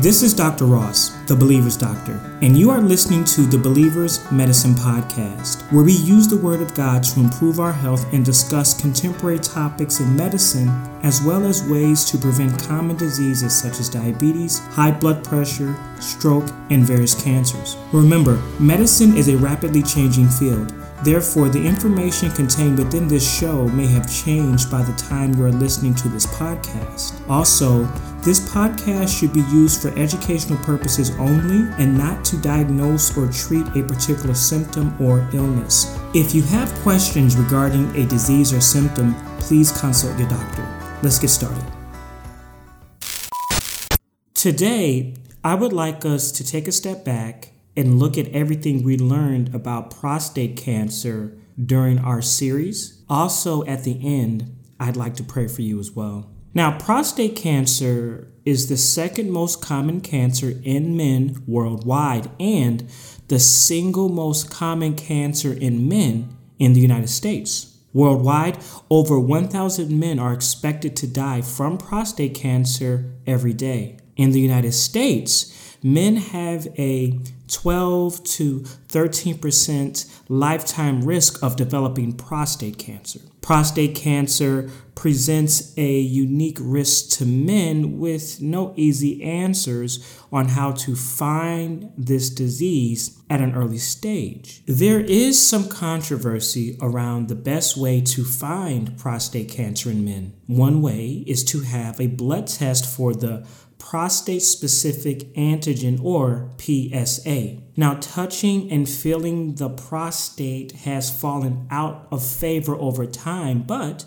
This is Dr. Ross, the Believer's Doctor, and you are listening to the Believer's Medicine Podcast, where we use the Word of God to improve our health and discuss contemporary topics in medicine, as well as ways to prevent common diseases such as diabetes, high blood pressure, stroke, and various cancers. Remember, medicine is a rapidly changing field. Therefore, the information contained within this show may have changed by the time you are listening to this podcast. Also, this podcast should be used for educational purposes only and not to diagnose or treat a particular symptom or illness. If you have questions regarding a disease or symptom, please consult your doctor. Let's get started. Today, I would like us to take a step back and look at everything we learned about prostate cancer during our series. Also, at the end, I'd like to pray for you as well. Now, prostate cancer is the second most common cancer in men worldwide and the single most common cancer in men in the United States. Worldwide, over 1,000 men are expected to die from prostate cancer every day. In the United States, men have a 12 to 13% lifetime risk of developing prostate cancer. Prostate cancer presents a unique risk to men with no easy answers on how to find this disease at an early stage. There is some controversy around the best way to find prostate cancer in men. One way is to have a blood test for the prostate specific antigen or PSA. Now, touching and feeling the prostate has fallen out of favor over time, but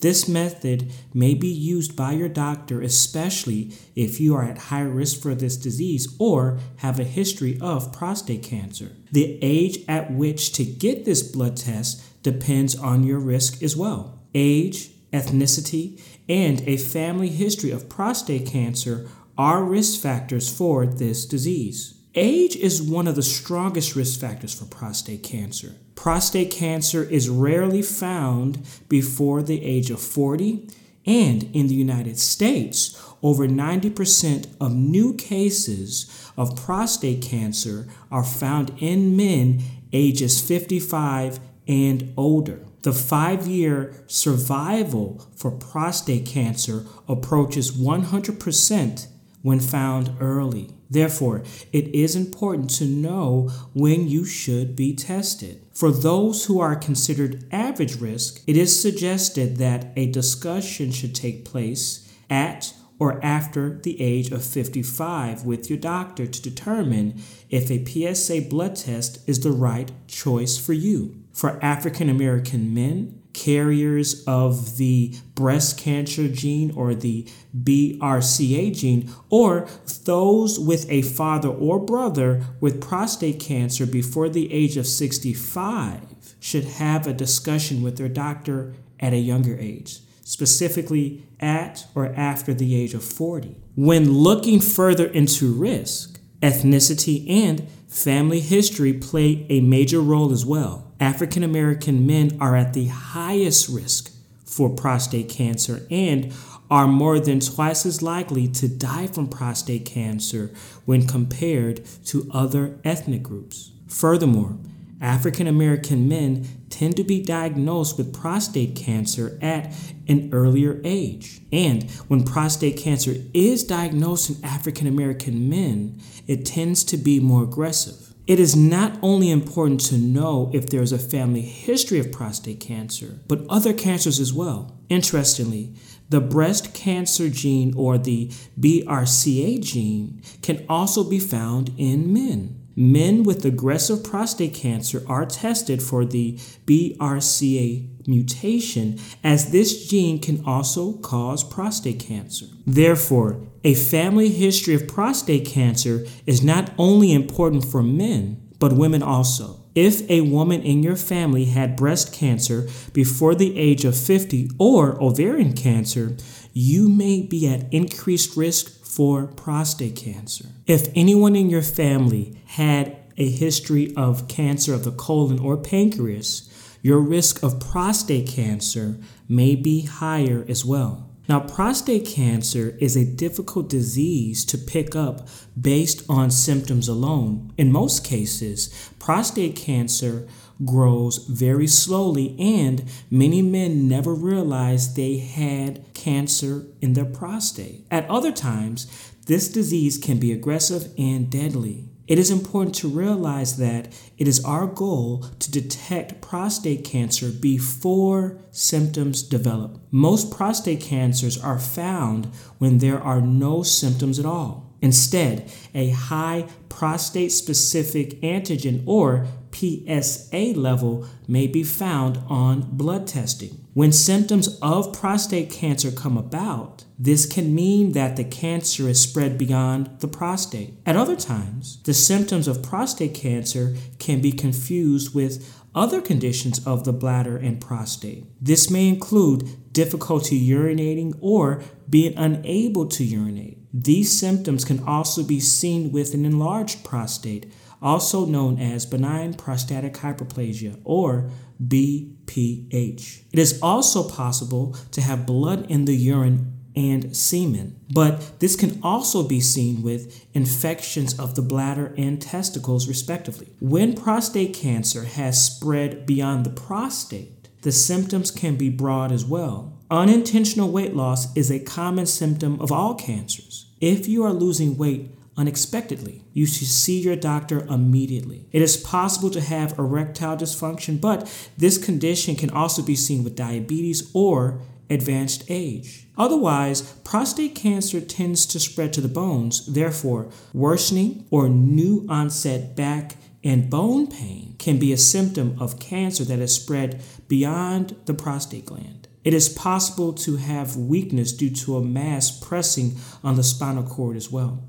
this method may be used by your doctor, especially if you are at high risk for this disease or have a history of prostate cancer. The age at which to get this blood test depends on your risk as well. Age, ethnicity, and a family history of prostate cancer are risk factors for this disease. Age is one of the strongest risk factors for prostate cancer. Prostate cancer is rarely found before the age of 40, and in the United States, over 90% of new cases of prostate cancer are found in men ages 55 and older. The five year survival for prostate cancer approaches 100% when found early. Therefore, it is important to know when you should be tested. For those who are considered average risk, it is suggested that a discussion should take place at or after the age of 55 with your doctor to determine if a PSA blood test is the right choice for you. For African American men, carriers of the breast cancer gene or the BRCA gene, or those with a father or brother with prostate cancer before the age of 65 should have a discussion with their doctor at a younger age, specifically at or after the age of 40. When looking further into risk, ethnicity and family history play a major role as well. African American men are at the highest risk for prostate cancer and are more than twice as likely to die from prostate cancer when compared to other ethnic groups. Furthermore, African American men tend to be diagnosed with prostate cancer at an earlier age. And when prostate cancer is diagnosed in African American men, it tends to be more aggressive. It is not only important to know if there is a family history of prostate cancer, but other cancers as well. Interestingly, the breast cancer gene or the BRCA gene can also be found in men. Men with aggressive prostate cancer are tested for the BRCA mutation, as this gene can also cause prostate cancer. Therefore, a family history of prostate cancer is not only important for men, but women also. If a woman in your family had breast cancer before the age of 50 or ovarian cancer, you may be at increased risk for prostate cancer. If anyone in your family had a history of cancer of the colon or pancreas, your risk of prostate cancer may be higher as well. Now, prostate cancer is a difficult disease to pick up based on symptoms alone. In most cases, prostate cancer grows very slowly, and many men never realize they had cancer in their prostate. At other times, this disease can be aggressive and deadly. It is important to realize that it is our goal to detect prostate cancer before symptoms develop. Most prostate cancers are found when there are no symptoms at all. Instead, a high prostate specific antigen or PSA level may be found on blood testing. When symptoms of prostate cancer come about, this can mean that the cancer is spread beyond the prostate. At other times, the symptoms of prostate cancer can be confused with other conditions of the bladder and prostate. This may include difficulty urinating or being unable to urinate. These symptoms can also be seen with an enlarged prostate, also known as benign prostatic hyperplasia or BPH. It is also possible to have blood in the urine and semen, but this can also be seen with infections of the bladder and testicles, respectively. When prostate cancer has spread beyond the prostate, the symptoms can be broad as well. Unintentional weight loss is a common symptom of all cancers. If you are losing weight unexpectedly, you should see your doctor immediately. It is possible to have erectile dysfunction, but this condition can also be seen with diabetes or advanced age. Otherwise, prostate cancer tends to spread to the bones, therefore, worsening or new onset back and bone pain can be a symptom of cancer that has spread beyond the prostate gland. It is possible to have weakness due to a mass pressing on the spinal cord as well.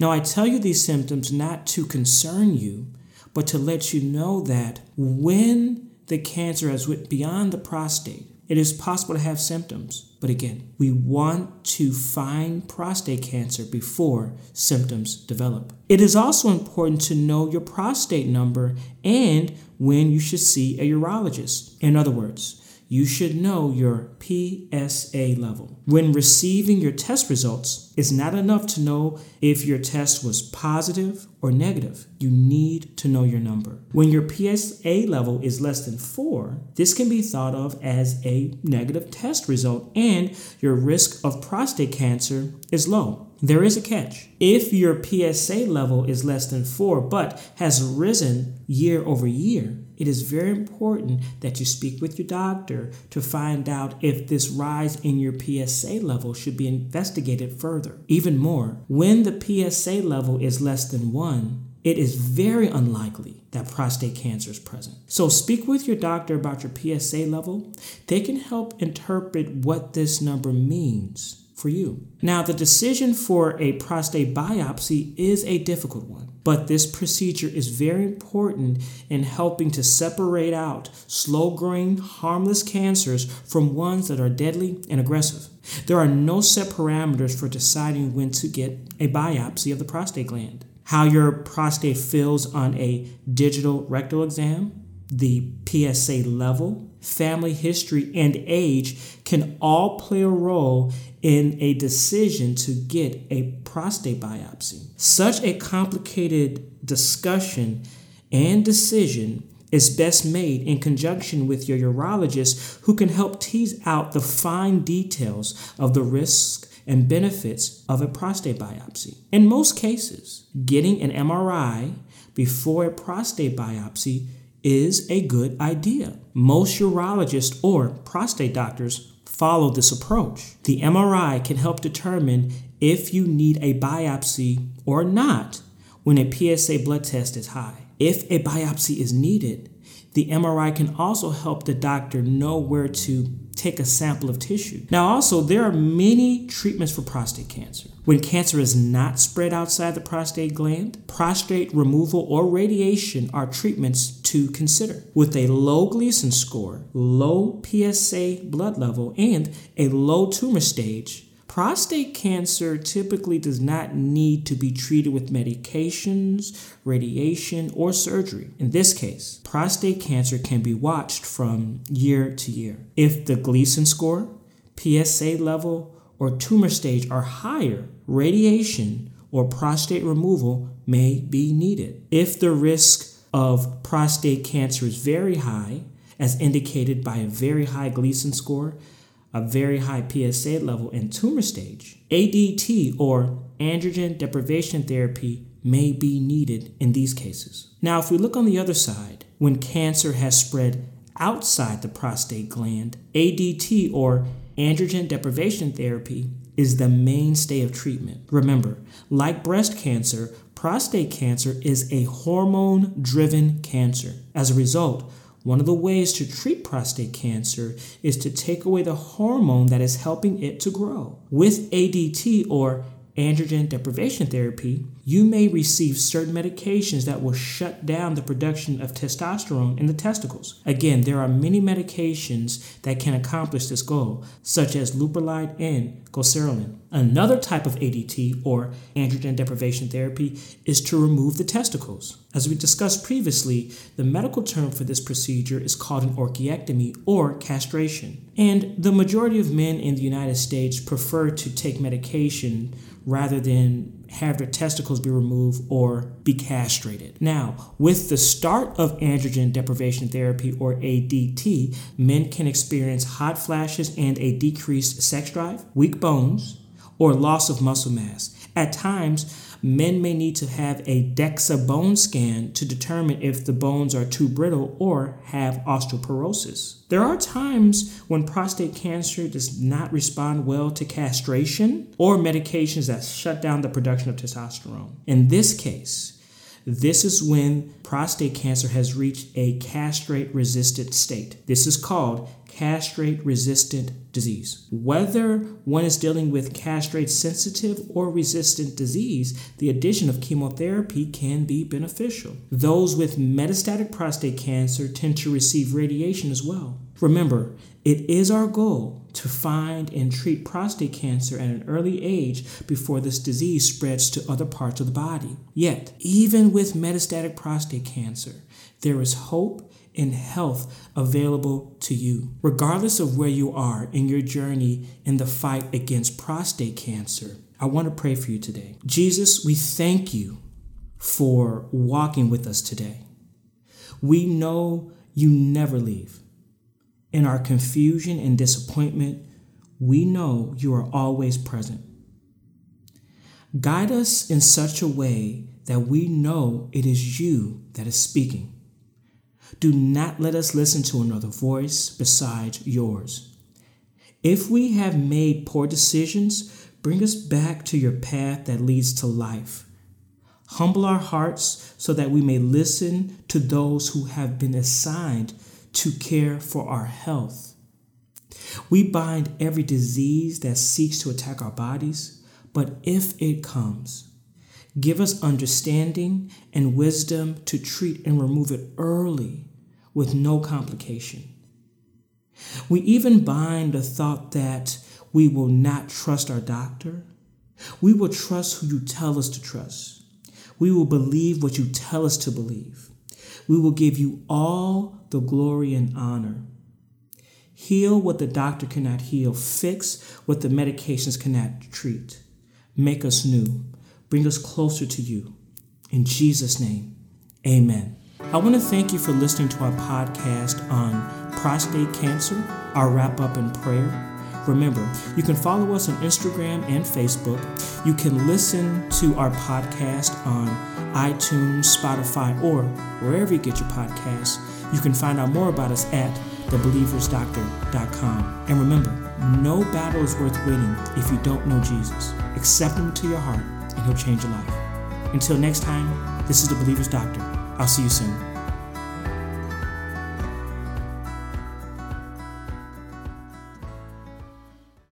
Now, I tell you these symptoms not to concern you, but to let you know that when the cancer has went beyond the prostate, it is possible to have symptoms. But again, we want to find prostate cancer before symptoms develop. It is also important to know your prostate number and when you should see a urologist. In other words, you should know your PSA level. When receiving your test results, it's not enough to know if your test was positive or negative. You need to know your number. When your PSA level is less than 4, this can be thought of as a negative test result and your risk of prostate cancer is low. There is a catch. If your PSA level is less than 4 but has risen year over year, it is very important that you speak with your doctor to find out if this rise in your PSA level should be investigated further. Even more, when the PSA level is less than 1, it is very unlikely that prostate cancer is present. So speak with your doctor about your PSA level. They can help interpret what this number means for you. Now, the decision for a prostate biopsy is a difficult one, but this procedure is very important in helping to separate out slow growing, harmless cancers from ones that are deadly and aggressive. There are no set parameters for deciding when to get a biopsy of the prostate gland. How your prostate feels on a digital rectal exam, the PSA level, family history, and age can all play a role in a decision to get a prostate biopsy. Such a complicated discussion and decision is best made in conjunction with your urologist who can help tease out the fine details of the risks and benefits of a prostate biopsy. In most cases, getting an MRI before a prostate biopsy is a good idea. Most urologists or prostate doctors follow this approach. The MRI can help determine if you need a biopsy or not when a PSA blood test is high. If a biopsy is needed, the MRI can also help the doctor know where to take a sample of tissue. Now, also, there are many treatments for prostate cancer. When cancer is not spread outside the prostate gland, prostate removal or radiation are treatments to consider. With a low Gleason score, low PSA blood level, and a low tumor stage, Prostate cancer typically does not need to be treated with medications, radiation, or surgery. In this case, prostate cancer can be watched from year to year. If the Gleason score, PSA level, or tumor stage are higher, radiation or prostate removal may be needed. If the risk of prostate cancer is very high, as indicated by a very high Gleason score, a very high PSA level, and tumor stage, ADT or androgen deprivation therapy may be needed in these cases. Now, if we look on the other side, when cancer has spread outside the prostate gland, ADT or androgen deprivation therapy is the mainstay of treatment. Remember, like breast cancer, prostate cancer is a hormone driven cancer. As a result, one of the ways to treat prostate cancer is to take away the hormone that is helping it to grow. With ADT or androgen deprivation therapy, you may receive certain medications that will shut down the production of testosterone in the testicles. Again, there are many medications that can accomplish this goal, such as leuprolide and goserelin. Another type of ADT or androgen deprivation therapy is to remove the testicles. As we discussed previously, the medical term for this procedure is called an orchiectomy or castration. And the majority of men in the United States prefer to take medication rather than have their testicles be removed or be castrated. Now, with the start of androgen deprivation therapy or ADT, men can experience hot flashes and a decreased sex drive, weak bones, or loss of muscle mass. At times, men may need to have a DEXA bone scan to determine if the bones are too brittle or have osteoporosis. There are times when prostate cancer does not respond well to castration or medications that shut down the production of testosterone. In this case, this is when prostate cancer has reached a castrate resistant state. This is called castrate resistant disease. Whether one is dealing with castrate sensitive or resistant disease, the addition of chemotherapy can be beneficial. Those with metastatic prostate cancer tend to receive radiation as well. Remember, it is our goal to find and treat prostate cancer at an early age before this disease spreads to other parts of the body. Yet, even with metastatic prostate cancer, there is hope and health available to you. Regardless of where you are in your journey in the fight against prostate cancer, I want to pray for you today. Jesus, we thank you for walking with us today. We know you never leave. In our confusion and disappointment, we know you are always present. Guide us in such a way that we know it is you that is speaking. Do not let us listen to another voice besides yours. If we have made poor decisions, bring us back to your path that leads to life. Humble our hearts so that we may listen to those who have been assigned to care for our health. We bind every disease that seeks to attack our bodies, but if it comes, give us understanding and wisdom to treat and remove it early with no complication. We even bind the thought that we will not trust our doctor. We will trust who you tell us to trust. We will believe what you tell us to believe. We will give you all the glory and honor. Heal what the doctor cannot heal. Fix what the medications cannot treat. Make us new. Bring us closer to you. In Jesus' name, amen. I want to thank you for listening to our podcast on prostate cancer, our wrap up in prayer. Remember, you can follow us on Instagram and Facebook. You can listen to our podcast on iTunes, Spotify, or wherever you get your podcasts. You can find out more about us at thebelieversdoctor.com. And remember, no battle is worth winning if you don't know Jesus. Accept him to your heart, and he'll change your life. Until next time, this is the Believer's Doctor. I'll see you soon.